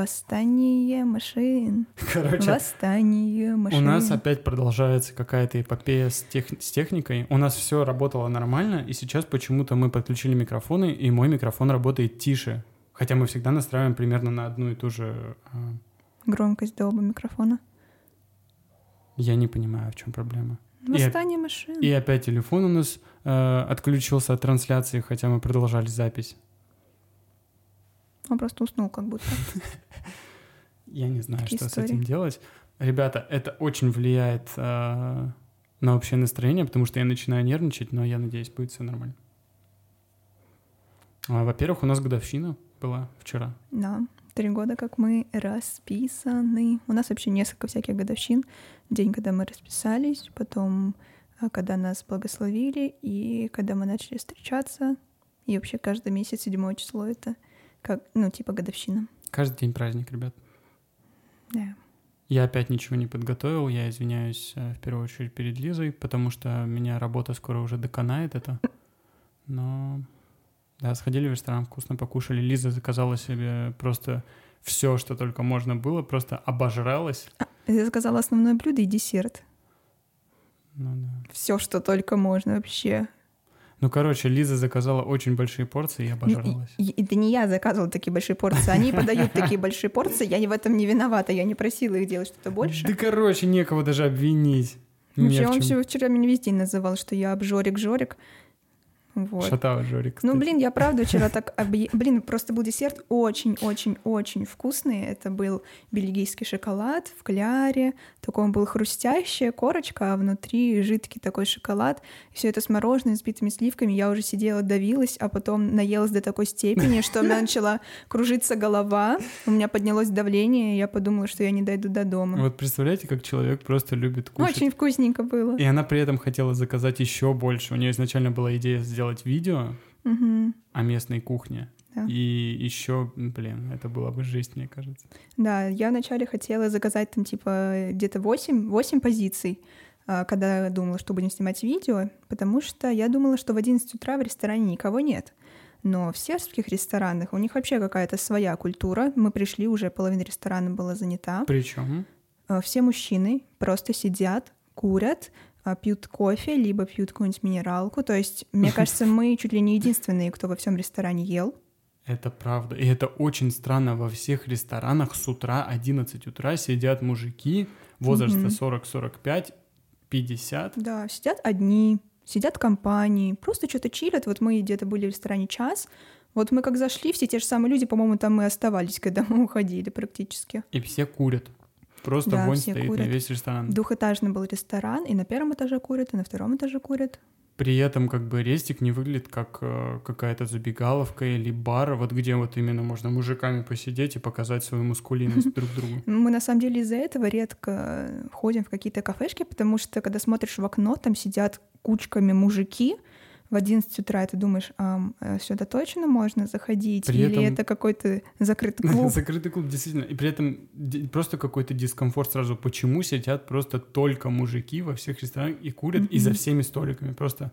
Восстание машин. Короче, Восстание машин. у нас опять продолжается какая-то эпопея с, тех... с техникой. У нас все работало нормально, и сейчас почему-то мы подключили микрофоны, и мой микрофон работает тише. Хотя мы всегда настраиваем примерно на одну и ту же... а, Громкость до оба микрофона. Я не понимаю, в чем проблема. И Восстание машин. И опять телефон у нас э, отключился от трансляции, хотя мы продолжали запись. Он просто уснул как будто. Я не знаю, Такие что истории. с этим делать. Ребята, это очень влияет э, на общее настроение, потому что я начинаю нервничать, но я надеюсь, будет все нормально. А, во-первых, у нас годовщина была вчера. Да, три года, как мы расписаны. У нас вообще несколько всяких годовщин. День, когда мы расписались, потом, а, когда нас благословили, и когда мы начали встречаться. И вообще каждый месяц, седьмое число, это как, ну, типа годовщина. Каждый день праздник, ребят. Да. Я опять ничего не подготовил, я извиняюсь э, в первую очередь перед Лизой, потому что меня работа скоро уже доконает это. Но да, сходили в ресторан, вкусно покушали. Лиза заказала себе просто все, что только можно было, просто обожралась. Я заказала основное блюдо и десерт. Ну, да. Все, что только можно вообще. Ну, короче, Лиза заказала очень большие порции и Ну, обожралась. Это не я заказывала такие большие порции. Они подают такие большие порции. Я в этом не виновата. Я не просила их делать что-то больше. Да, короче, некого даже обвинить. Вообще, он вчера меня весь день называл, что я обжорик-жорик. Вот. Шатава Жорик, Ну, блин, я правда вчера так... объе- Блин, просто был десерт очень-очень-очень вкусный. Это был бельгийский шоколад в кляре. Такой он был хрустящая корочка, а внутри жидкий такой шоколад. Все это с мороженым, с битыми сливками. Я уже сидела, давилась, а потом наелась до такой степени, что у меня начала кружиться голова. У меня поднялось давление, и я подумала, что я не дойду до дома. Вот представляете, как человек просто любит кушать. Очень вкусненько было. И она при этом хотела заказать еще больше. У нее изначально была идея сделать видео Мгм. о местной кухне. Да. И еще, блин, это была бы жизнь, мне кажется. Да, я вначале хотела заказать там типа где-то 8, 8 позиций, а, когда думала, что будем снимать видео, потому что я думала, что в 11 утра в ресторане никого нет. Но в сербских ресторанах у них вообще какая-то своя культура. Мы пришли, уже половина ресторана была занята. Причем А, Все мужчины просто сидят, курят, пьют кофе, либо пьют какую-нибудь минералку. То есть, мне кажется, мы чуть ли не единственные, кто во всем ресторане ел. это правда. И это очень странно. Во всех ресторанах с утра, 11 утра, сидят мужики возраста Мгм. 40-45, 50. Да, сидят одни, сидят компании, просто что-то чилят. Вот мы где-то были в ресторане час, вот мы как зашли, все те же самые люди, по-моему, там и оставались, когда мы уходили практически. И все курят. Просто Да, вонь все стоит курят. на весь ресторан. Двухэтажный был ресторан, и на первом этаже курят, и на втором этаже курят. При этом как бы рестик не выглядит как э, какая-то забегаловка или бар, вот где вот именно можно мужиками посидеть и показать свою мускулинность друг другу. Мы на самом деле из-за этого редко ходим в какие-то кафешки, потому что когда смотришь в окно, там сидят кучками мужики, в 11 утра, и ты думаешь, а, э, сюда точно можно заходить? При Или этом- это какой-то закрытый клуб? Закрытый клуб, действительно. И при этом просто какой-то дискомфорт сразу. Почему сидят просто только мужики во всех ресторанах и курят, и за всеми столиками? Просто...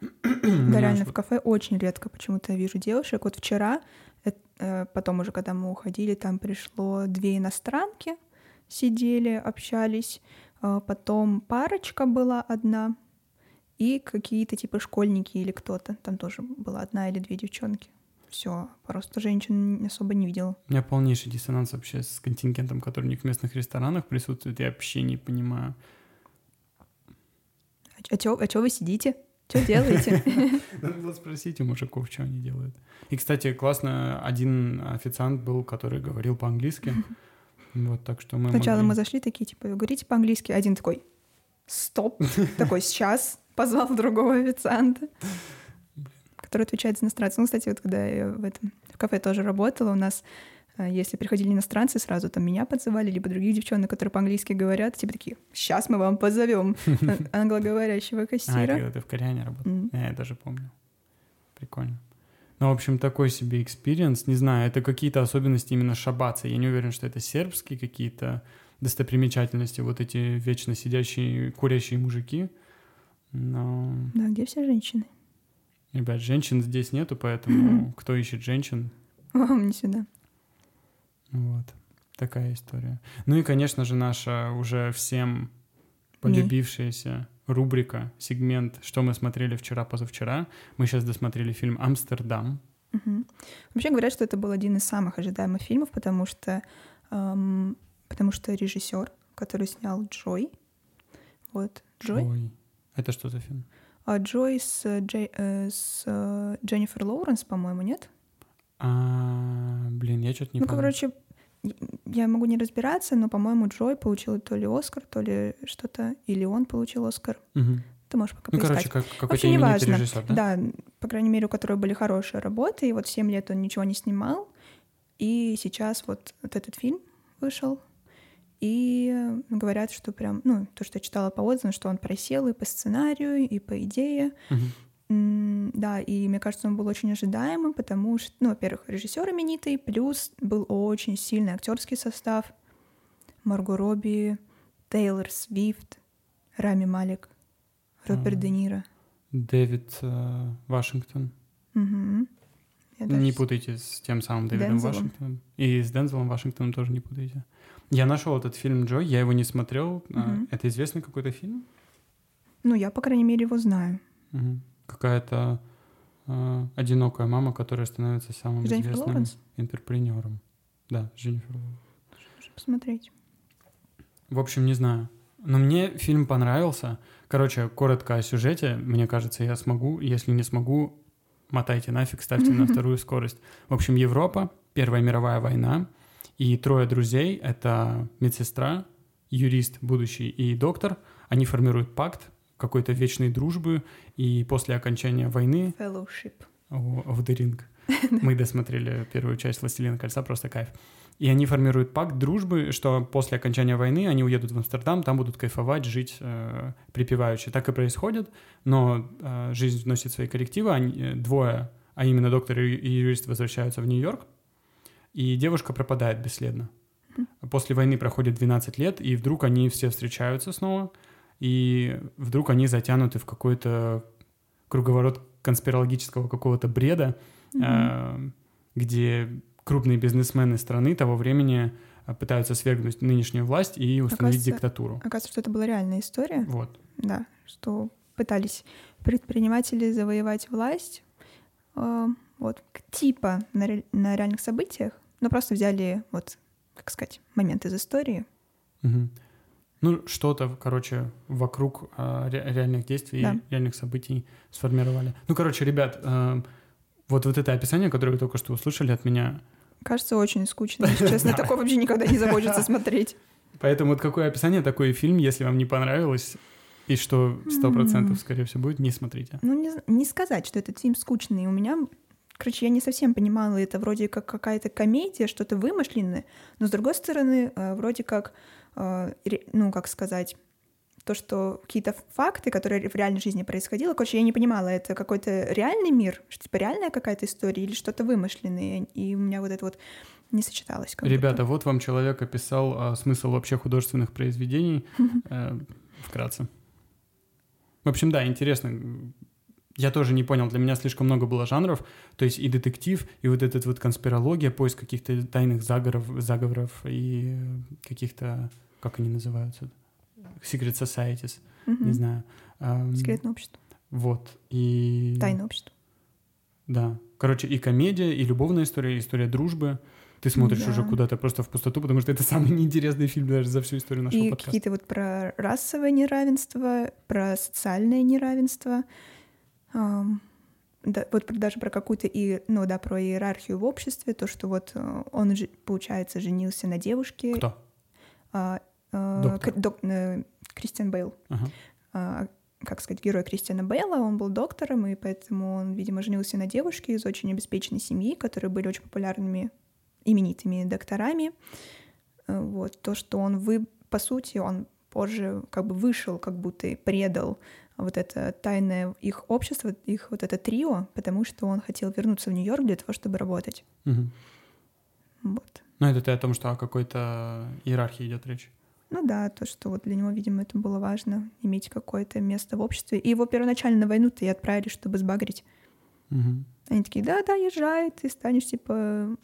Да, реально, в кафе очень редко почему-то я вижу девушек. Вот вчера, э, э, потом уже, когда мы уходили, там пришло две иностранки, сидели, общались. А Потом парочка была одна, и какие-то типа школьники или кто-то. Там тоже была одна или две девчонки. Все, просто женщин особо не видела. У меня полнейший диссонанс вообще с контингентом, который у них в местных ресторанах присутствует. Я вообще не понимаю. А чё, а чё вы сидите? Что делаете? Надо было спросить у мужиков, что они делают. И, кстати, классно, один официант был, который говорил по-английски. Вот, так что мы Сначала могли- мы зашли такие, типа, говорите по-английски. Один такой, стоп, такой, сейчас, позвал другого официанта, который отвечает за иностранцев. Ну, кстати, вот когда я в этом в кафе тоже работала, у нас, э, если приходили иностранцы, сразу там меня подзывали, либо других девчонок, которые по-английски говорят, типа такие, сейчас мы вам позовем англоговорящего А, кассира. когда ты в Кориане работал. Я даже помню. Прикольно. Ну, в общем, такой себе experience. Не знаю, это какие-то особенности именно Шабаца. Я не уверен, что это сербские какие-то достопримечательности, вот эти вечно сидящие, курящие мужики. Но, Да, где все женщины? ребят, женщин здесь нету, поэтому кто ищет женщин, Вам не сюда. вот. Такая история. Ну и, конечно же, наша уже всем полюбившаяся рубрика, сегмент «Что мы смотрели вчера-позавчера». Мы сейчас досмотрели фильм «Амстердам». Угу. Вообще говорят, что это был один из самых ожидаемых фильмов, потому что, эм, потому что режиссер, который снял Джой, вот Джой. Джой. Это что за фильм? А Джой с, Джей, э, с э, Дженнифер Лоуренс, по-моему, нет? А, блин, я что-то не ну, помню. короче, я могу не разбираться, но, по-моему, Джой получил то ли Оскар, то ли что-то, или он получил Оскар. Угу. Ты можешь пока Ну, поискать. короче, как, какой-то Вообще неважно. режиссер, да? Да, по крайней мере, у которого были хорошие работы, и вот в 7 лет он ничего не снимал, и сейчас вот, вот этот фильм вышел, и э, говорят, что прям, ну, то, что я читала по отзывам, что он просел и по сценарию, и по идее, Мгм. М, Да, и мне кажется, он был очень ожидаемым, потому что, ну, во-первых, режиссер именитый, плюс был очень сильный актерский состав. Марго Робби, Тейлор Свифт, Рами Малик, Роберт А. Де Ниро. Дэвид э, Вашингтон. Даже Не путайте с тем самым Дэвидом Дензелом. Вашингтоном. И с Дензелом Вашингтоном тоже не путайте. Я нашел этот фильм Джой, я его не смотрел. Мгм. Это известный какой-то фильм? Ну, я, по крайней мере, его знаю. Мгм. Какая-то э, одинокая мама, которая становится самым Дженнифер известным Лоуренс? интерпренером. Да, Дженнифер Лоуренс. Посмотреть. В общем, не знаю. Но мне фильм понравился. Короче, коротко о сюжете. Мне кажется, я смогу. Если не смогу, мотайте нафиг, ставьте на вторую скорость. В общем, Европа, Первая мировая война. И трое друзей — это медсестра, юрист будущий и доктор. Они формируют пакт какой-то вечной дружбы. И после окончания войны Fellowship. of the Ring. Мы досмотрели первую часть «Властелина кольца», просто кайф. И они формируют пакт дружбы, что после окончания войны они уедут в Амстердам, там будут кайфовать, жить э, припеваючи. Так и происходит, но э, жизнь вносит свои коррективы. Они, э, двое, а именно доктор и юрист, возвращаются в Нью-Йорк, и девушка пропадает бесследно. После войны проходит 12 лет, и вдруг они все встречаются снова, и вдруг они затянуты в какой-то круговорот конспирологического какого-то бреда, э, где крупные бизнесмены страны того времени э, пытаются свергнуть нынешнюю власть и установить Оказывается, диктатуру. Оказывается, что это была реальная история. Вот. Да, что пытались предприниматели завоевать власть, э, вот, типа на, ре- на реальных событиях, но просто взяли, вот, как сказать, момент из истории. Мгм. Ну, что-то, короче, вокруг э, ре- реальных действий, Да. реальных событий сформировали. Ну, короче, ребят, э, вот, вот это описание, которое вы только что услышали от меня, Кажется, очень скучно, если честно. Такое вообще никогда не захочется смотреть. Поэтому вот какое описание, такой фильм, если вам не понравилось, и что сто процентов, скорее всего, будет, не смотрите. Ну, не, не сказать, что этот фильм скучный. У меня, короче, я не совсем понимала, это вроде как какая-то комедия, что-то вымышленное, но с другой стороны, э, вроде как, э, ну, как сказать, то, что какие-то факты, которые в реальной жизни происходило, короче, я не понимала, это какой-то реальный мир, что типа реальная какая-то история или что-то вымышленное, и у меня вот это вот не сочеталось. Ребята, будто. вот вам человек описал а, смысл вообще художественных произведений э, вкратце. В общем, да, интересно. Я тоже не понял, для меня слишком много было жанров, то есть и детектив, и вот этот вот конспирология, поиск каких-то тайных заговоров, заговоров и каких-то, как они называются, secret societies, Мгм. не знаю. Секретное общество, Вот, и... тайное общество. Да. Короче, и комедия, и любовная история, и история дружбы. Ты смотришь Да. уже куда-то просто в пустоту, потому что это самый неинтересный фильм даже за всю историю нашего И подкаста. какие-то вот про расовое неравенство, про социальное неравенство, да, вот даже про какую-то и, ну да, про иерархию в обществе, то, что вот э, он, получается, женился на девушке. Кто? а, а, Доктор. К- док- э, Кристиан Бейл. Ага. А, как сказать, герой Кристиана Бейла, он был доктором, и поэтому он, видимо, женился на девушке из очень обеспеченной семьи, которые были очень популярными, именитыми докторами. Э, Вот, то, что он, вы, по сути, он позже как бы вышел, как будто и предал вот это тайное их общество, их вот это трио, потому что он хотел вернуться в Нью-Йорк для того, чтобы работать. Мгм. Вот. Ну, это ты о том, что о какой-то иерархии идет речь. Ну да, то, что вот для него, видимо, это было важно, иметь какое-то место в обществе. И его первоначально на войну-то и отправили, чтобы сбагрить. Мгм. Они такие, да-да, езжай, ты станешь, типа,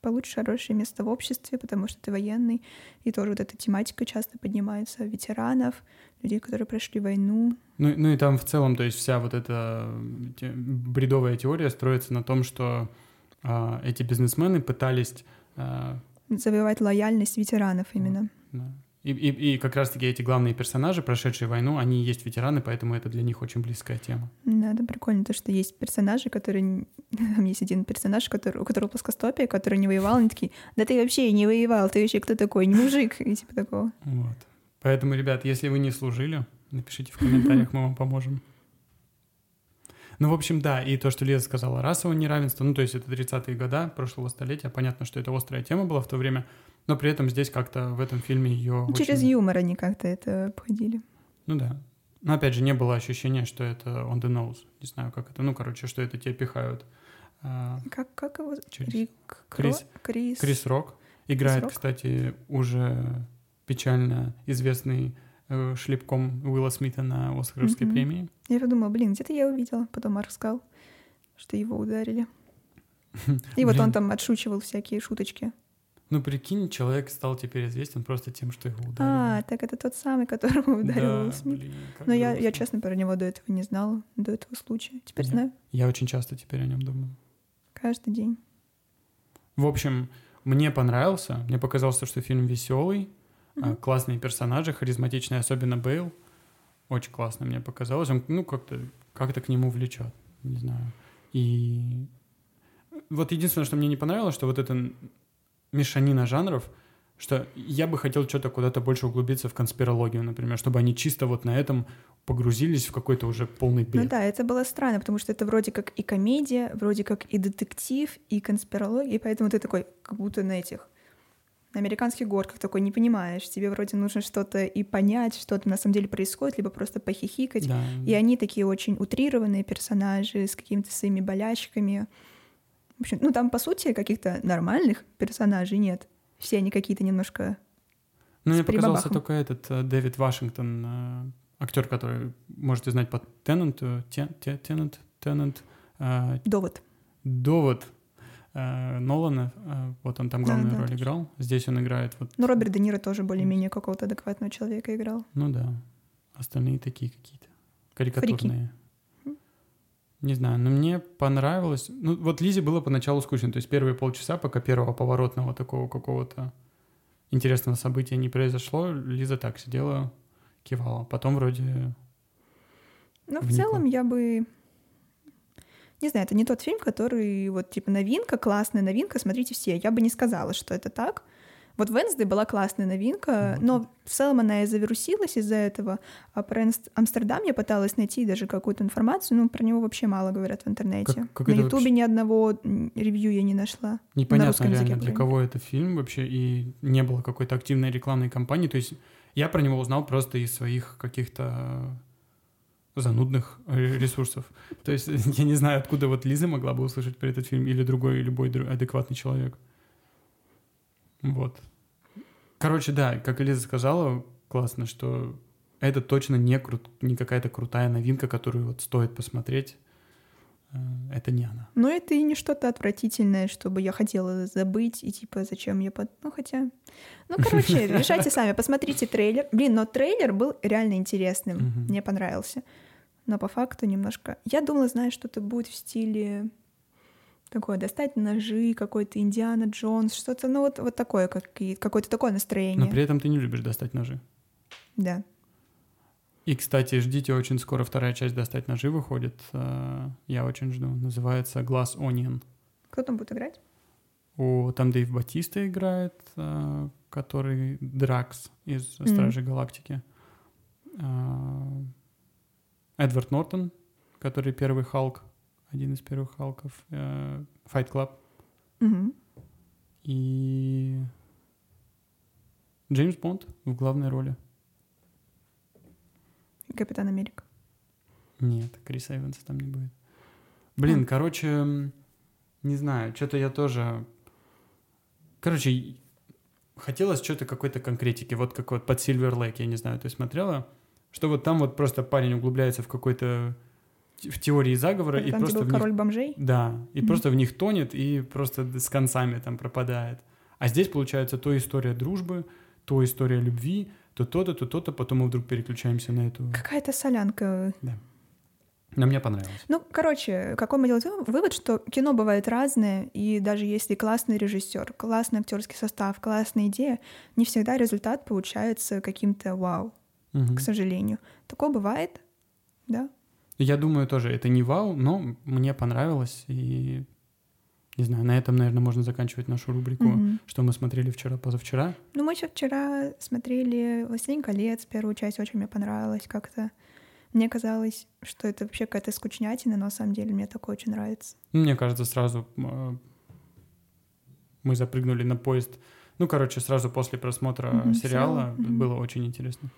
получишь хорошее место в обществе, потому что ты военный. И тоже вот эта тематика часто поднимается ветеранов, людей, которые прошли войну. Ну, ну и там в целом, то есть вся вот эта бредовая теория строится на том, что а, эти бизнесмены пытались а, Завоевать лояльность ветеранов именно. да. И, и, и как раз-таки эти главные персонажи, прошедшие войну, они есть ветераны, поэтому это для них очень близкая тема. Да, это прикольно, то, что есть персонажи, которые... Там есть один персонаж, который, у которого плоскостопие, который не воевал, они такие, да ты вообще не воевал, ты вообще кто такой, не мужик, и типа такого. Вот. Поэтому, ребят, если вы не служили, напишите в комментариях, мы вам поможем. Ну, в общем, да, и то, что Лиза сказала, расовое неравенство, ну, то есть это 30-е года прошлого столетия, понятно, что это острая тема была в то время, но при этом здесь как-то в этом фильме ее Ну, Через юмор они как-то это обходили. Ну да. Но опять же, не было ощущения, что это on the nose. Не знаю, как это. Ну, короче, что это тебе пихают. А, Как, как его? Через- Рик Крис- Крис. Крис Рок играет, Рок? кстати, уже печально известный э, шлепком Уилла Смита на Оскаровской Мгм. премии. Я подумала, блин, где-то я увидела. Потом Марк сказал, что его ударили. И вот он там отшучивал всякие шуточки. Ну, прикинь, человек стал теперь известен просто тем, что его ударили. А, так это тот самый, которого ударил да, Смит. блин, Но я, я честно про него до этого не знала, до этого случая. Теперь Я- знаю Я очень часто теперь о нем думаю. каждый день. В общем, мне понравился. Мне показалось, что фильм веселый, а, Мгм. классные персонажи, харизматичные, особенно Бейл. Очень классно мне показалось. Он, ну, как-то как к нему влечет. Не знаю. И вот единственное, что мне не понравилось, что вот эта мешанина жанров, что я бы хотел что-то куда-то больше углубиться в конспирологию, например, чтобы они чисто вот на этом погрузились в какой-то уже полный Ну бред. да, это было странно, потому что это вроде как и комедия, вроде как и детектив, и конспирология, и поэтому ты такой, как будто на этих на американских горках такой не понимаешь. Тебе вроде нужно что-то и понять, что там на самом деле происходит, либо просто похихикать. Да. И они такие очень утрированные персонажи с какими-то своими болячками. В общем, ну там, по сути, каких-то нормальных персонажей нет. Все они какие-то немножко... Ну, мне показался только этот э, Дэвид Вашингтон, э, актер, который можете знать по Теннанту, Те- Те- Теннант, Теннант, э, Довод. довод э, Нолана, э, вот он там главную Да, да, роль точно. играл. Здесь он играет вот, Ну, Роберт Де Ниро тоже более-менее какого-то адекватного человека играл. ну да, остальные такие какие-то карикатурные. Не знаю, но мне понравилось. Ну, вот Лизе было поначалу скучно. То есть первые полчаса, пока первого поворотного такого какого-то интересного события не произошло, Лиза так сидела, кивала. Потом вроде... Ну, в целом я бы... Не знаю, это не тот фильм, который вот типа новинка, классная новинка, смотрите все. Я бы не сказала, что это так. Вот Венсдей была классная новинка, Вот. но в целом она и завирусилась из-за этого. А про Амст- Амстердам я пыталась найти даже какую-то информацию, ну, про него вообще мало говорят в интернете. Как- как На Ютубе вообще? ни одного ревью я не нашла. На Непонятно русском языке, реально, для кого это фильм вообще, и не было какой-то активной рекламной кампании. То есть я про него узнал просто из своих каких-то занудных э, ресурсов. То есть я не знаю, откуда вот Лиза могла бы услышать про этот фильм или другой, любой адекватный человек. Вот. Короче, да, как и Лиза сказала, классно, что это точно не, крут, не какая-то крутая новинка, которую вот стоит посмотреть. Э, Это не она. Но это и не что-то отвратительное, чтобы я хотела забыть, и типа, зачем я под... Ну, хотя... Ну, короче, решайте сами, посмотрите трейлер. Блин, но трейлер был реально интересным, мне понравился. Но по факту немножко... Я думала, знаешь, что-то будет в стиле такое, достать ножи, какой-то Индиана Джонс, что-то, ну, вот, вот такое, как какое-то такое настроение. Но при этом ты не любишь достать ножи. Да. И, кстати, ждите, очень скоро вторая часть «Достать ножи» выходит. Э, Я очень жду. Называется «Glass Onion». Кто там будет играть? О, там Дэйв Батиста играет, э, который Дракс из. «Стражей Галактики». Э, Эдвард Нортон, который первый Халк, один из первых Халков. э, Fight Club. Мгм. И Джеймс Бонд в главной роли. Капитан Америка. Нет, Криса Эванса там не будет. Блин, М. короче, не знаю, что-то я тоже... Короче, хотелось что-то какой-то конкретики, вот как вот под Silver Lake, я не знаю, ты смотрела? Что вот там вот просто парень углубляется в какой-то в теории заговора Это и там, где просто был в них король бомжей? Да, и Мгм. просто в них тонет и просто с концами там пропадает. А здесь получается то история дружбы, то история любви, то то-то, то то-то, потом мы вдруг переключаемся на эту. Какая-то солянка. Но мне понравилось. Ну, короче, какой мы делаем вы- вывод, что кино бывает разное, и даже если классный режиссер, классный актерский состав, классная идея, не всегда результат получается каким-то вау, Мгм. к сожалению. Такое бывает, да? Я думаю, тоже это не вау, но мне понравилось. И не знаю, на этом, наверное, можно заканчивать нашу рубрику, Мгм. что мы смотрели вчера, позавчера. Ну, мы еще вчера смотрели «Властелин колец», первую часть очень мне понравилась как-то. Мне казалось, что это вообще какая-то скучнятина, но на самом деле мне такое очень нравится. Ну, Мне кажется, сразу э, мы запрыгнули на поезд. Ну, короче, сразу после просмотра Мгм, сериала мгм. было очень интересно.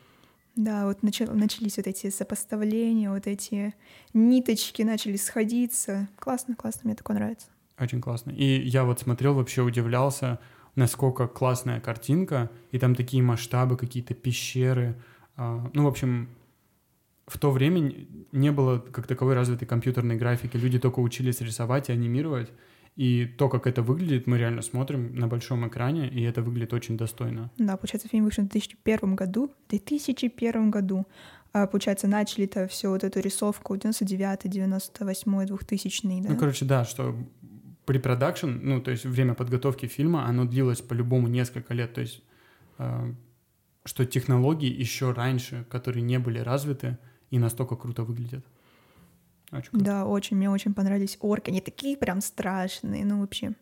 Да, вот начал- начались вот эти сопоставления, вот эти ниточки начали сходиться. Классно, классно, мне такое нравится. Очень классно. И я вот смотрел, вообще удивлялся, насколько классная картинка, и там такие масштабы, какие-то пещеры. А, Ну, в общем, в то время не было как таковой развитой компьютерной графики. Люди только учились рисовать и анимировать. И то, как это выглядит, мы реально смотрим на большом экране, и это выглядит очень достойно. Да, получается, фильм вышел в 2001 году. В 2001 году. А, получается, начали-то все вот эту рисовку 99 98 2000 да? Ну, короче, да, что при продакшн, ну, то есть время подготовки фильма, оно длилось по-любому несколько лет. То есть, э, что технологии еще раньше, которые не были развиты, и настолько круто выглядят. Очень круто. Да, очень, мне очень понравились орки. Они такие прям страшные, ну вообще.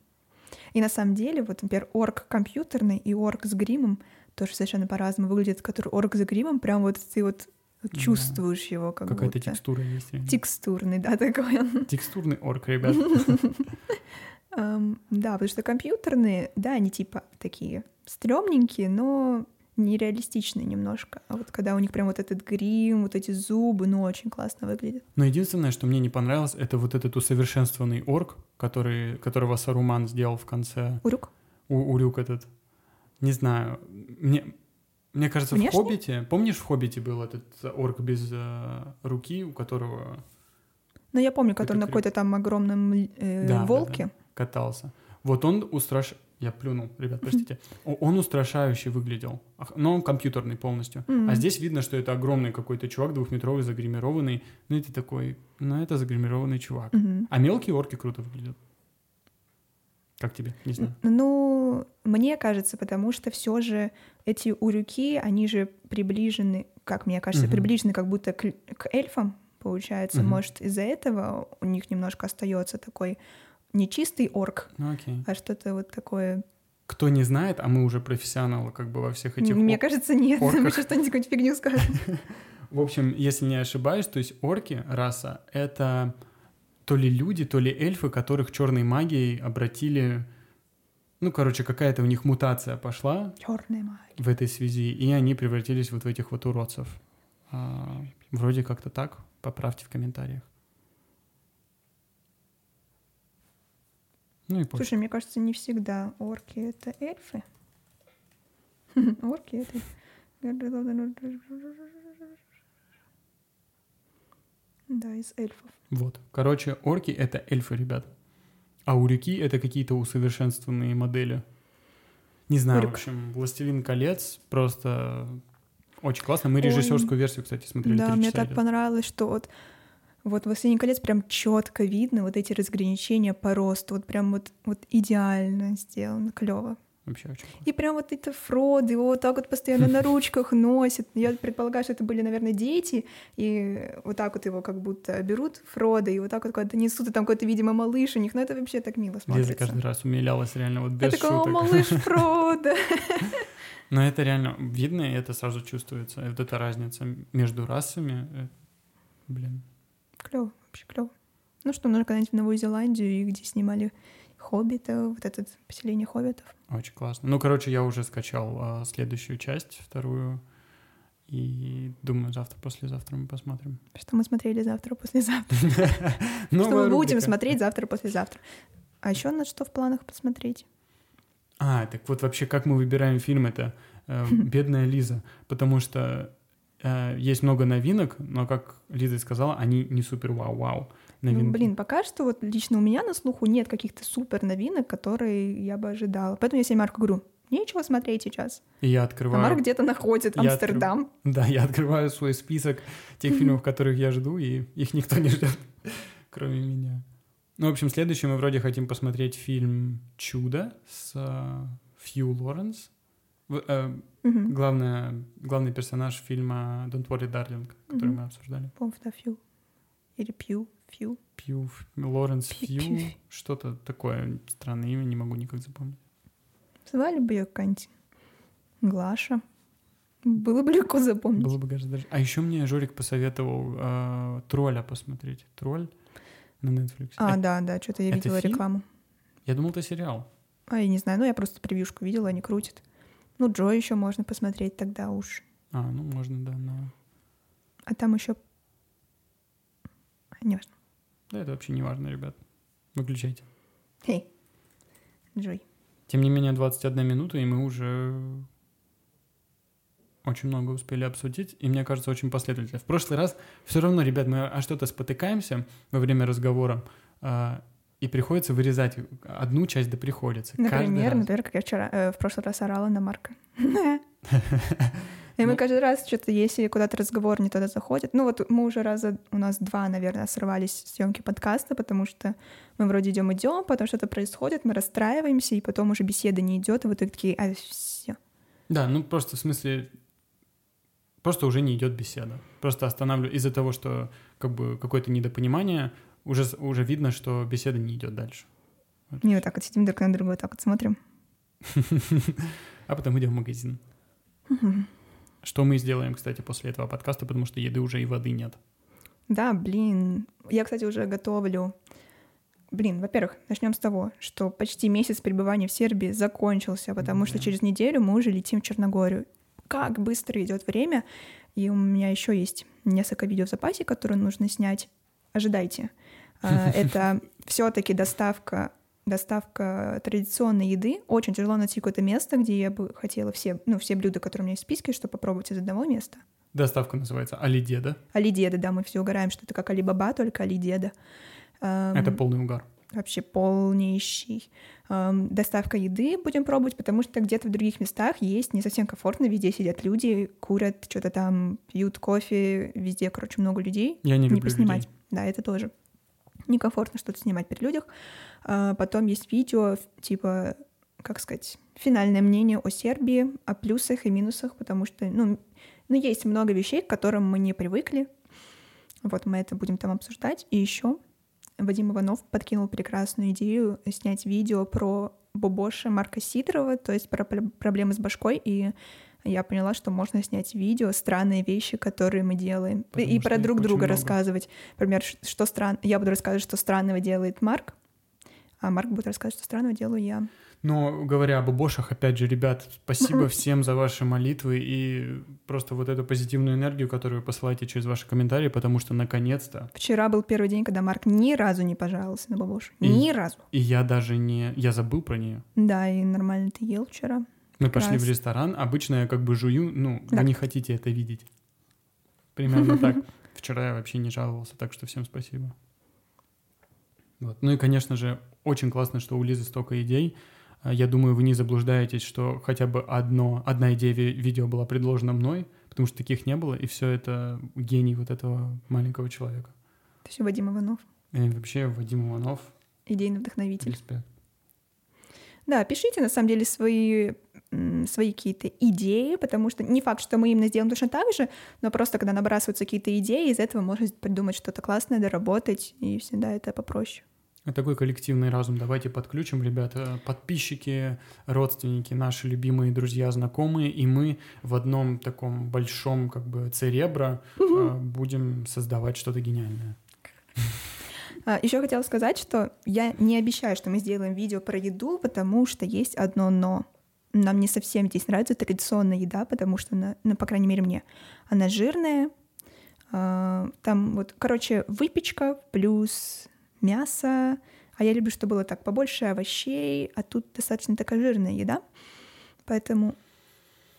И на самом деле, вот, например, орк компьютерный и орк с гримом тоже совершенно по-разному выглядят. Который орк с гримом, прям вот ты вот Да. чувствуешь его как Какая-то будто. текстура есть. реально. Текстурный, да, такой он. Текстурный орк, ребят. Да, потому что компьютерные, да, они типа такие стрёмненькие, но нереалистичные немножко. А вот когда у них прям вот этот грим, вот эти зубы, ну, очень классно выглядит. Но единственное, что мне не понравилось, это вот этот усовершенствованный орк, который, которого Саруман сделал в конце. Урюк? У, Урюк этот. Не знаю. Мне, мне кажется, Внешне? в «Хоббите», помнишь, в «Хоббите» был этот орк без э, руки, у которого Ну, я помню, который на какой-то там огромном э, Да, да, волке. катался. Вот он устраш... Я плюнул, ребят, простите. Он устрашающе выглядел, но он компьютерный полностью. А здесь видно, что это огромный какой-то чувак, двухметровый, загримированный. Ну и ты такой, ну это загримированный чувак. А мелкие орки круто выглядят. Как тебе? Не знаю. Ну, мне кажется, потому что все же эти урюки, они же приближены, как мне кажется, Мгм. приближены как будто к, к эльфам, получается. Мгм. Может, из-за этого у них немножко остается такой не чистый орк, Ну окей. а что-то вот такое. Кто не знает, а мы уже профессионалы как бы во всех этих... Мне ор- кажется, нет. орках. Мы сейчас что-нибудь какую-нибудь фигню скажем. В общем, если не ошибаюсь, то есть орки, раса, это то ли люди, то ли эльфы, которых черной магией обратили... Ну, короче, какая-то у них мутация пошла Черная магия. в этой связи, и они превратились вот в этих вот уродцев. А, вроде как-то так. Поправьте в комментариях. Ну и пусть. Слушай, мне кажется, не всегда орки — это эльфы. Орки — это... Да, из эльфов. Вот. Короче, орки — это эльфы, ребят. А урюки — это какие-то усовершенствованные модели. Не знаю, Урюк. в общем, «Властелин колец» просто очень классно. Мы Ой. режиссерскую версию, кстати, смотрели Да, мне так идет. понравилось, что вот вот «Властелин колец» прям четко видно вот эти разграничения по росту, вот прям вот, вот идеально сделано, клево. Вообще очень классно. И прям вот это Фрод, его вот так вот постоянно на ручках носит. Я предполагаю, что это были, наверное, дети, и вот так вот его как будто берут Фрода, и вот так вот куда-то несут, и там какой-то, видимо, малыш у них, но это вообще так мило Лиза смотрится. каждый раз умилялась реально вот Я без о, шуток. малыш Фрода. Но это реально видно, и это сразу чувствуется. Вот эта разница между расами. э, Блин. Клево, вообще клево. Ну что, нужно когда-нибудь в Новую Зеландию, и где снимали Хоббита, вот это поселение Хоббитов. Очень классно. Ну, короче, я уже скачал а, следующую часть, вторую. И думаю, завтра, послезавтра мы посмотрим. Что мы смотрели завтра, послезавтра. Что мы будем смотреть завтра, послезавтра. А еще на что в планах посмотреть? А, так вот вообще, как мы выбираем фильм, это э, «Бедная Лиза», потому что э, есть много новинок, но, как Лиза сказала, они не супер вау-вау. Новинки. Ну, блин, пока что вот лично у меня на слуху нет каких-то супер новинок, которые я бы ожидала. Поэтому я себе Марку говорю, нечего смотреть сейчас. И я А открываю... Марк где-то находит Я Амстердам. Да, я открываю свой список тех фильмов, которых я жду, и их никто не ждет, кроме меня. Ну, в общем, следующий мы вроде хотим посмотреть фильм «Чудо» с э, Фью Лоренс. Мгм. главная, главный персонаж фильма «Don't worry, darling», который Мгм. мы обсуждали. Да, Фью. Или Пью. Фью. Пью, Лоренс Фью, что-то такое странное имя, не могу никак запомнить. Звали бы ее какая-нибудь Глаша. Было бы легко запомнить. Было бы гораздо даже... А еще мне Жорик посоветовал э, «Тролля» посмотреть. «Тролль» на Netflix. А, Э, да, да, что-то я это видела фильм? рекламу. Я думал, это сериал. А я не знаю, ну я просто превьюшку видела, они крутят. Ну, Джо еще можно посмотреть тогда уж. А, ну можно, да, но... А там еще. Не важно. Да, это вообще не важно, ребят. Выключайте. Эй, Джой. Тем не менее, 21 минута, и мы уже очень много успели обсудить, и мне кажется, очень последовательно. В прошлый раз все равно, ребят, мы о что-то спотыкаемся во время разговора, а, и приходится вырезать одну часть, да приходится. Например, например, как я вчера, э, в прошлый раз орала на Марка. И мы Ну. каждый раз что-то, если куда-то разговор не туда заходит. Ну вот мы уже раза, у нас два, наверное, сорвались съемки подкаста, потому что мы вроде идем идем, потом что-то происходит, мы расстраиваемся, и потом уже беседа не идет, и в итоге такие, а все. Да, ну просто в смысле, просто уже не идет беседа. Просто останавливаю из-за того, что как бы какое-то недопонимание, уже, уже видно, что беседа не идет дальше. Вот. Не вот так вот сидим друг на друга, вот так вот смотрим. А потом идем в магазин. Что мы сделаем, кстати, после этого подкаста, потому что еды уже и воды нет. Да, блин. Я, кстати, уже готовлю. Блин, во-первых, начнем с того, что почти месяц пребывания в Сербии закончился, потому что Да. через неделю мы уже летим в Черногорию. Как быстро идет время, и у меня еще есть несколько видео в запасе, которые нужно снять. Ожидайте. А, Это все-таки доставка доставка традиционной еды. Очень тяжело найти какое-то место, где я бы хотела все, ну, все блюда, которые у меня есть в списке, чтобы попробовать из одного места. Доставка называется Алидеда. Алидеда, да, мы все угораем, что это как Алибаба, только Алидеда. Эм, Это полный угар. вообще полнейший. Эм, доставка еды будем пробовать, потому что где-то в других местах есть не совсем комфортно, везде сидят люди, курят, что-то там пьют кофе, везде, короче, много людей. Я не не люблю поснимать. людей. Да, это тоже некомфортно что-то снимать при людях. А, Потом есть видео, типа, как сказать, финальное мнение о Сербии, о плюсах и минусах, потому что, ну, ну, есть много вещей, к которым мы не привыкли. Вот мы это будем там обсуждать. И еще Вадим Иванов подкинул прекрасную идею снять видео про Бобоша Марка Сидорова, то есть про пр- проблемы с башкой, и я поняла, что можно снять видео, странные вещи, которые мы делаем, Потому и про друг друга много. рассказывать. Например, что стран... Я буду рассказывать, что странного делает Марк, а Марк будет рассказывать, что странного делаю я. Но говоря об обошах, опять же, ребят, спасибо всем за ваши молитвы и просто вот эту позитивную энергию, которую вы посылаете через ваши комментарии, потому что наконец-то Вчера был первый день, когда Марк ни разу не пожаловался на Бабошу. И- Ни разу. и я даже не... Я забыл про нее. Да, и нормально ты ел вчера. Мы пошли в Раз. ресторан, обычно я как бы жую, ну, Да. вы не хотите это видеть. Примерно так. Вчера я вообще не жаловался, так что всем спасибо. Вот. Ну и, конечно же, очень классно, что у Лизы столько идей. А, Я думаю, вы не заблуждаетесь, что хотя бы одно, одна идея ви- видео была предложена мной, потому что таких не было, и все это гений вот этого маленького человека. Это все Вадим Иванов, И вообще Вадим Иванов, идейный вдохновитель. респект. Да, пишите, на самом деле, свои, свои какие-то идеи, потому что не факт, что мы именно сделаем точно так же, но просто когда набрасываются какие-то идеи, из этого можно придумать что-то классное, доработать, и всегда это попроще. А Такой коллективный разум давайте подключим, ребята, подписчики, родственники, наши любимые друзья, знакомые, и мы в одном таком большом как бы церебро э, будем создавать что-то гениальное. Еще хотела сказать, что я не обещаю, что мы сделаем видео про еду, потому что есть одно но. Нам не совсем здесь нравится традиционная еда, потому что, она, ну, по крайней мере, мне, она жирная. А, Там вот, короче, выпечка плюс мясо. А я люблю, чтобы было так побольше овощей, а тут достаточно такая жирная еда. Поэтому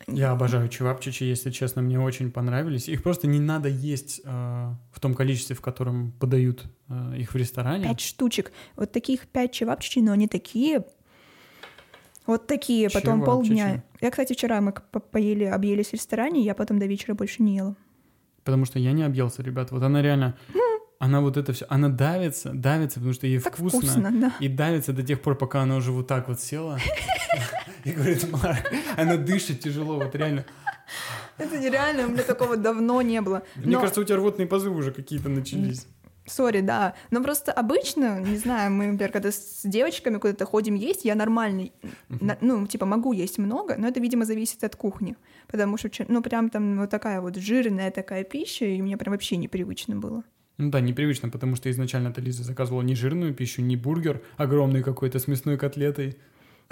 Я обожаю чевапчичи, если честно, мне очень понравились. Их просто не надо есть э, в том количестве, в котором подают э, их в ресторане. Пять штучек. Вот таких пять чевапчичей, но они такие... Вот такие, потом полдня. Я, кстати, вчера мы по- поели, объелись в ресторане, я потом до вечера больше не ела. Потому что я не объелся, ребят. Вот она реально... Она вот это все... Она давится, давится, потому что ей Так вкусно. вкусно, да. И давится до тех пор, пока она уже вот так вот села. И говорит, Марк, она дышит тяжело, вот реально. Это нереально, у меня такого давно не было. Мне Но- кажется, у тебя рвотные позывы уже какие-то начались. Сори, да. Но просто обычно, не знаю, мы, например, когда с девочками куда-то ходим есть, я нормальный, на- ну, типа, могу есть много, но это, видимо, зависит от кухни. Потому что, ну, прям там вот такая вот жирная такая пища, и мне прям вообще непривычно было. Ну да, непривычно, потому что изначально-то Лиза заказывала не жирную пищу, не бургер огромный какой-то с мясной котлетой.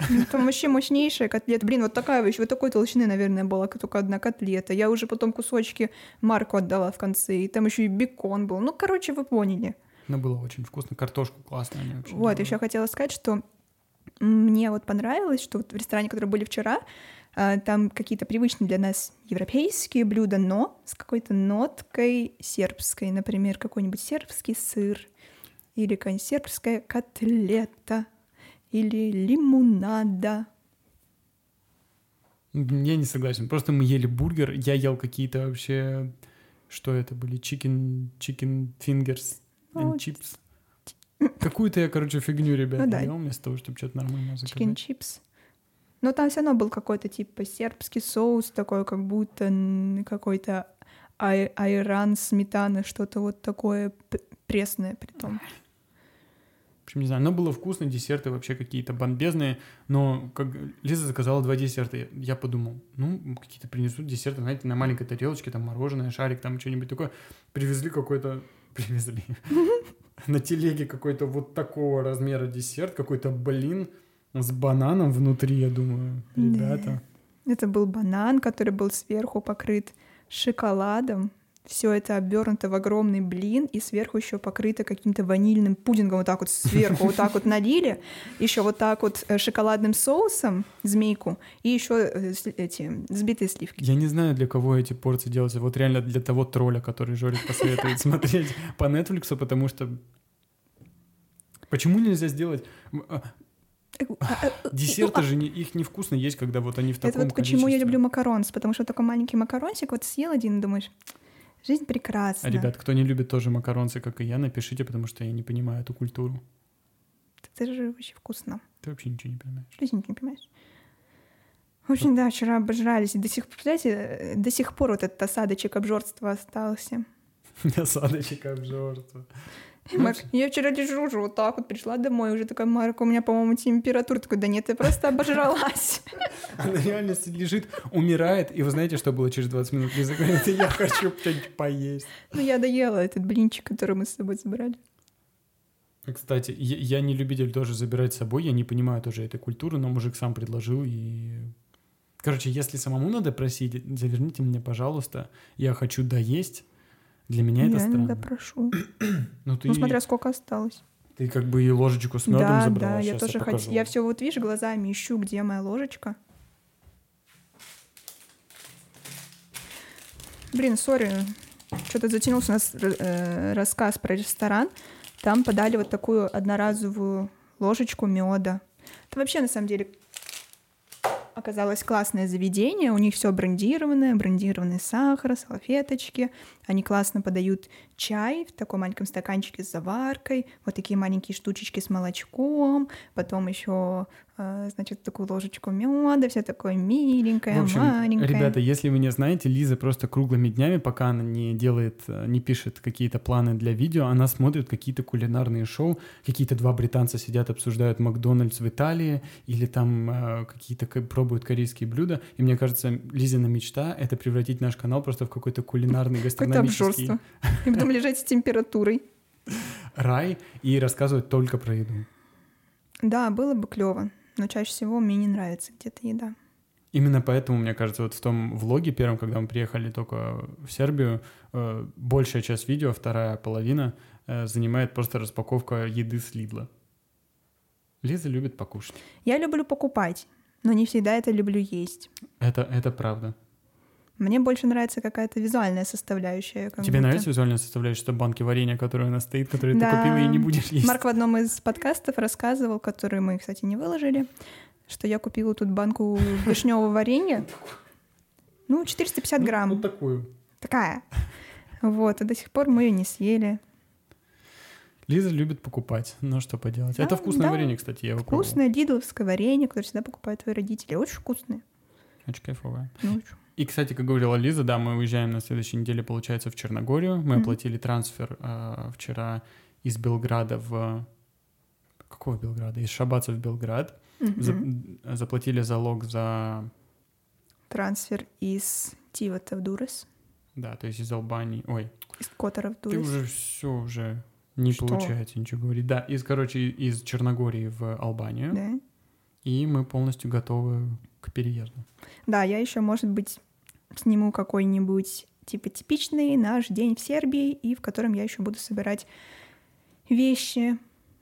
Ну, Там вообще мощнейшая котлета. Блин, вот такая вещь, вот такой толщины, наверное, была только одна котлета. Я уже потом кусочки Марку отдала в конце, и там еще и бекон был. Ну, короче, вы поняли. Но было очень вкусно, картошку классно Вот, еще хотела сказать, что мне вот понравилось, что вот в ресторане, который были вчера, а, там какие-то привычные для нас европейские блюда, но с какой-то ноткой сербской, например, какой-нибудь сербский сыр или сербская котлета или лимонада. Я не согласен. Просто мы ели бургер, я ел какие-то вообще... Что это были? Chicken fingers and Ну, chips. Какую-то я, короче, фигню, ребят, Ну да. ел вместо того, чтобы что-то нормальное заказать. chips. Но там все равно был какой-то типа сербский соус, такой как будто какой-то ай- айран, сметана, что-то вот такое пресное при том. В общем, не знаю, но было вкусно, десерты вообще какие-то бомбезные, но как Лиза заказала два десерта, я, я подумал, ну, какие-то принесут десерты, знаете, на маленькой тарелочке, там мороженое, шарик, там что-нибудь такое. Привезли какой-то, привезли, на телеге какой-то вот такого размера десерт, какой-то блин с бананом внутри, я думаю, ребята. Это был банан, который был сверху покрыт шоколадом. Все это обернуто в огромный блин, и сверху еще покрыто каким-то ванильным пудингом. Вот так вот сверху, вот так вот налили. Еще вот так вот э, шоколадным соусом змейку, и еще эти взбитые сливки. Я не знаю, для кого эти порции делаются. Вот реально для того тролля, который Жорик посоветует смотреть по Netflix, потому что... Почему нельзя сделать... а, Десерты же не, их невкусно есть, когда вот они в таком Это вот почему я количестве. люблю макаронс, потому что такой маленький макарончик, вот съел один и думаешь, жизнь прекрасна. А, ребят, кто не любит тоже макаронцы, как и я, напишите, потому что я не понимаю эту культуру. Это же очень вкусно. Ты вообще ничего не понимаешь. Жизнь не понимаешь. В общем, да, вчера обожрались. И до сих, представляете, до сих пор вот этот осадочек обжорства остался. Осадочек обжорства. И Марк, я вчера уже вот так вот, пришла домой, уже такая, Марк, у меня, по-моему, температура. Такой, да нет, я просто обожралась. Она реально лежит, умирает, и вы знаете, что было через 20 минут? Лиза говорит, я хочу что-нибудь поесть. Ну, я доела этот блинчик, который мы с собой забрали. Кстати, я, я не любитель тоже забирать с собой, я не понимаю тоже этой культуры, но мужик сам предложил и... Короче, если самому надо просить, заверните мне, пожалуйста, я хочу доесть, для меня это я странно. иногда прошу. Ну, ты, Ну, смотря сколько осталось. ты как бы и ложечку с медом Да, забрала. да, я Щас тоже хочу. Я все вот, видишь, глазами ищу, где моя ложечка. Блин, сори, что-то затянулся у нас э, рассказ про ресторан. Там подали вот такую одноразовую ложечку меда. Это вообще, на самом деле, оказалось классное заведение. У них все брендированное, брендированный сахар, салфеточки. Они классно подают чай в таком маленьком стаканчике с заваркой, вот такие маленькие штучечки с молочком, потом еще, значит, такую ложечку меда, все такое миленькое, В общем, маленькое. ребята, если вы не знаете, Лиза просто круглыми днями, пока она не делает, э, не пишет какие-то планы для видео, она смотрит какие-то кулинарные шоу, какие-то два британца сидят, обсуждают Макдональдс в Италии, или там э, какие-то пробуют корейские блюда, и мне кажется, Лизина мечта — это превратить наш канал просто в какой-то кулинарный Какое-то гастрономический обжорство. И потом лежать с температурой. рай и рассказывать только про еду. Да, было бы клево, но чаще всего мне не нравится где-то еда. Именно поэтому, мне кажется, вот в том влоге первом, когда мы приехали только в Сербию, э, большая часть видео, вторая половина, э, занимает просто распаковка еды с Лидла. Лиза любит покушать. Я люблю покупать. но не всегда это люблю есть. Это, это правда. Мне больше нравится какая-то визуальная составляющая. Тебе будто. нравится визуальная составляющая, что банки варенья, которые у нас стоит, которые Да. ты купила и не будешь есть? Марк в одном из подкастов рассказывал, который мы, кстати, не выложили, что я купила тут банку вишневого варенья. Ну, 450 Ну, грамм. Ну, такую. Такая. Вот, и до сих пор мы ее не съели. Лиза любит покупать, ну что поделать. Это А, вкусное да. варенье, кстати, я его пробовал. Вкусное дидловское варенье, которое всегда покупают твои родители. Очень вкусное. Очень кайфовое. Ну, очень. И, кстати, как говорила Лиза, да, мы уезжаем на следующей неделе, получается, в Черногорию. Мы Мгм. оплатили трансфер э, вчера из Белграда в... Какого Белграда? Из Шабаца в Белград. Мгм. За- Заплатили залог за... Трансфер из Тивата в Дурес, Да, то есть из Албании. Ой, из Котора в ты Дурес. уже все уже не Что? получается ничего говорить. Да, из, короче, из Черногории в Албанию. Да. И мы полностью готовы к переезду. Да, я еще, может быть, сниму какой-нибудь типа типичный наш день в Сербии, и в котором я еще буду собирать вещи.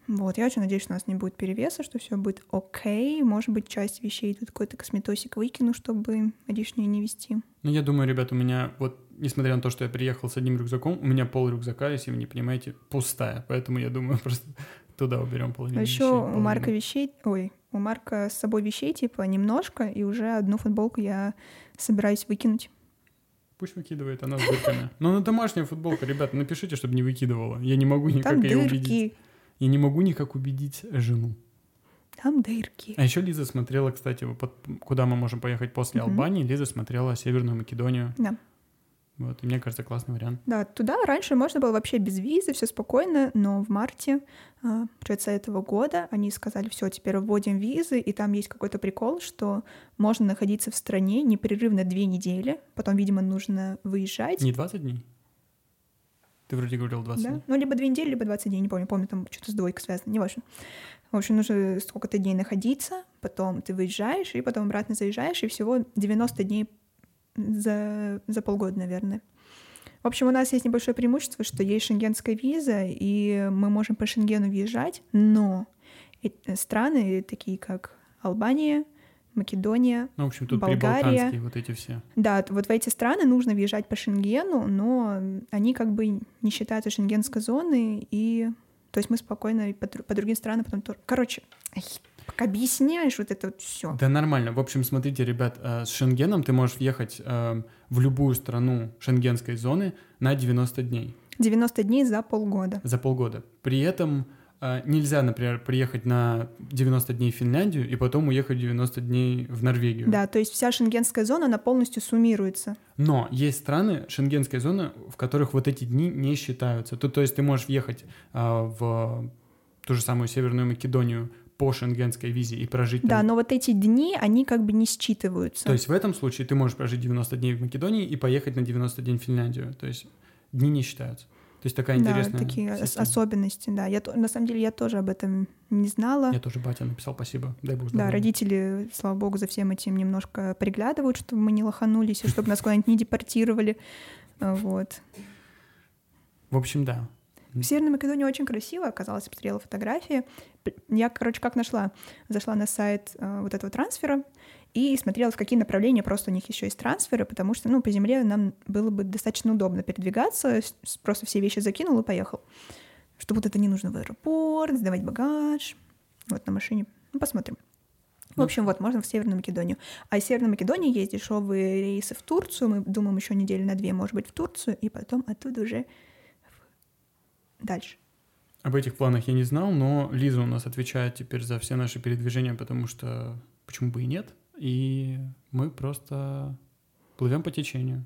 Вот, я очень надеюсь, что у нас не будет перевеса, что все будет окей. Может быть, часть вещей тут какой-то косметосик выкину, чтобы лишнее не вести. Ну, я думаю, ребят, у меня вот, несмотря на то, что я приехал с одним рюкзаком, у меня пол рюкзака, если вы не понимаете, пустая. Поэтому я думаю, просто туда уберем половину А вещей, еще у Марка вещей, ой, у Марка с собой вещей типа немножко, и уже одну футболку я собираюсь выкинуть. Пусть выкидывает, она с дырками. Но она домашняя футболка, ребята, напишите, чтобы не выкидывала. Я не могу никак Там ее убедить. дырки, Я не могу никак убедить жену. там дырки. А еще Лиза смотрела, кстати, под- куда мы можем поехать после Мгм. Албании. Лиза смотрела Северную Македонию. Да. Вот, и мне кажется, классный вариант. Да, туда раньше можно было вообще без визы, все спокойно, но в марте, а, получается, этого года они сказали, все, теперь вводим визы, и там есть какой-то прикол, что можно находиться в стране непрерывно две недели, потом, видимо, нужно выезжать. Не 20 дней? Ты вроде говорил 20 Да? дней. Ну, либо две недели, либо 20 дней, не помню, помню, там что-то с двойкой связано, не важно. В общем, нужно сколько-то дней находиться, потом ты выезжаешь, и потом обратно заезжаешь, и всего 90 дней за, за полгода, наверное. В общем, у нас есть небольшое преимущество, что есть шенгенская виза, и мы можем по Шенгену въезжать, но э- страны, такие как Албания, Македония, Ну, в общем, тут Болгария. вот эти все. да, вот в эти страны нужно въезжать по Шенгену, но они как бы не считаются шенгенской зоной, и то есть мы спокойно по, по другим странам потом. Короче, пока объясняешь вот это вот все. Да нормально. В общем, смотрите, ребят, э, с Шенгеном ты можешь въехать э, в любую страну шенгенской зоны на 90 дней 90 дней за полгода. за полгода. При этом э, нельзя, например, приехать на 90 дней в Финляндию и потом уехать 90 дней в Норвегию. Да, то есть вся шенгенская зона, она полностью суммируется. Но есть страны, шенгенской зоны, в которых вот эти дни не считаются. То, то есть ты можешь въехать а, в ту же самую Северную Македонию по шенгенской визе и прожить Да, там. но вот эти дни, они как бы не считываются. То есть в этом случае ты можешь прожить 90 дней в Македонии и поехать на 90 дней в Финляндию. То есть дни не считаются. То есть такая да, интересная такие ос- система. особенности, да. Я, на самом деле я тоже об этом не знала. Я тоже батя написал спасибо. Дай бог Да, здоровья. родители, слава богу, за всем этим немножко приглядывают, чтобы мы не лоханулись, и чтобы нас куда-нибудь не депортировали. Вот. В общем, да. В Северной Македонии очень красиво оказалось, посмотрела фотографии. Я, короче, как нашла? Зашла на сайт э, вот этого трансфера и смотрела, в какие направления просто у них еще есть трансферы, потому что, ну, по земле нам было бы достаточно удобно передвигаться, просто все вещи закинул и поехал. Что вот это не нужно в аэропорт, сдавать багаж, вот на машине. Ну, посмотрим. В Ну, общем, вот, можно в Северную Македонию. А из Северной Македонии есть дешевые рейсы в Турцию. Мы думаем еще недели на две, может быть, в Турцию, и потом оттуда уже дальше. Об этих планах я не знал, но Лиза у нас отвечает теперь за все наши передвижения, потому что почему бы и нет. И мы просто плывем по течению.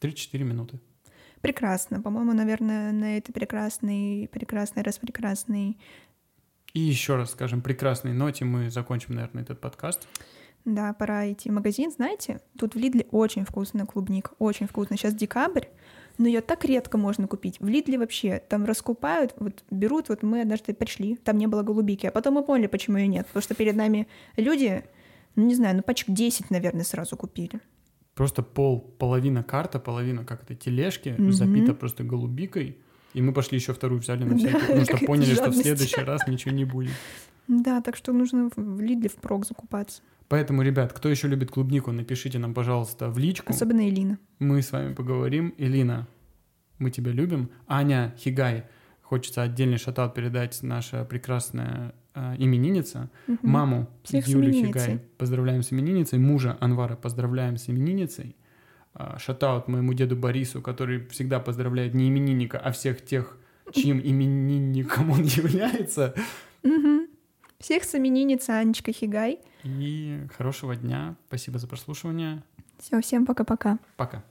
3-4 минуты. Прекрасно. По-моему, наверное, на этой прекрасной, прекрасной, раз прекрасной, И еще раз скажем, прекрасной ноте мы закончим, наверное, этот подкаст. да, пора идти в магазин. Знаете, тут в Лидле очень вкусная клубника, очень вкусно. Сейчас декабрь, но ее так редко можно купить. В Лидле вообще там раскупают, вот берут, вот мы однажды пришли, там не было голубики, а потом мы поняли, почему ее нет. Потому что перед нами люди, ну не знаю, ну пачек 10, наверное, сразу купили. Просто пол, половина карта, половина как то тележки Мгм. забита просто голубикой. И мы пошли еще вторую взяли на всякий, Да, потому что поняли, что в следующий раз ничего не будет. Да, так что нужно в- в Лидле впрок закупаться. Поэтому, ребят, кто еще любит клубнику, напишите нам, пожалуйста, в личку. Особенно Элина. Мы с вами поговорим. Элина, мы тебя любим. Аня Хигай, хочется отдельный шатаут передать, наша прекрасная э, именинница. Мгм. Маму Всех Юлю. Хигай поздравляем с именинницей. Мужа Анвара поздравляем с именинницей. А, Шатаут моему деду Борису, который всегда поздравляет не именинника, а всех тех, чьим именинником он является. Мгм. Всех с именинницей Анечка Хигай. И хорошего дня. Спасибо за прослушивание. Все, всем пока-пока. Пока.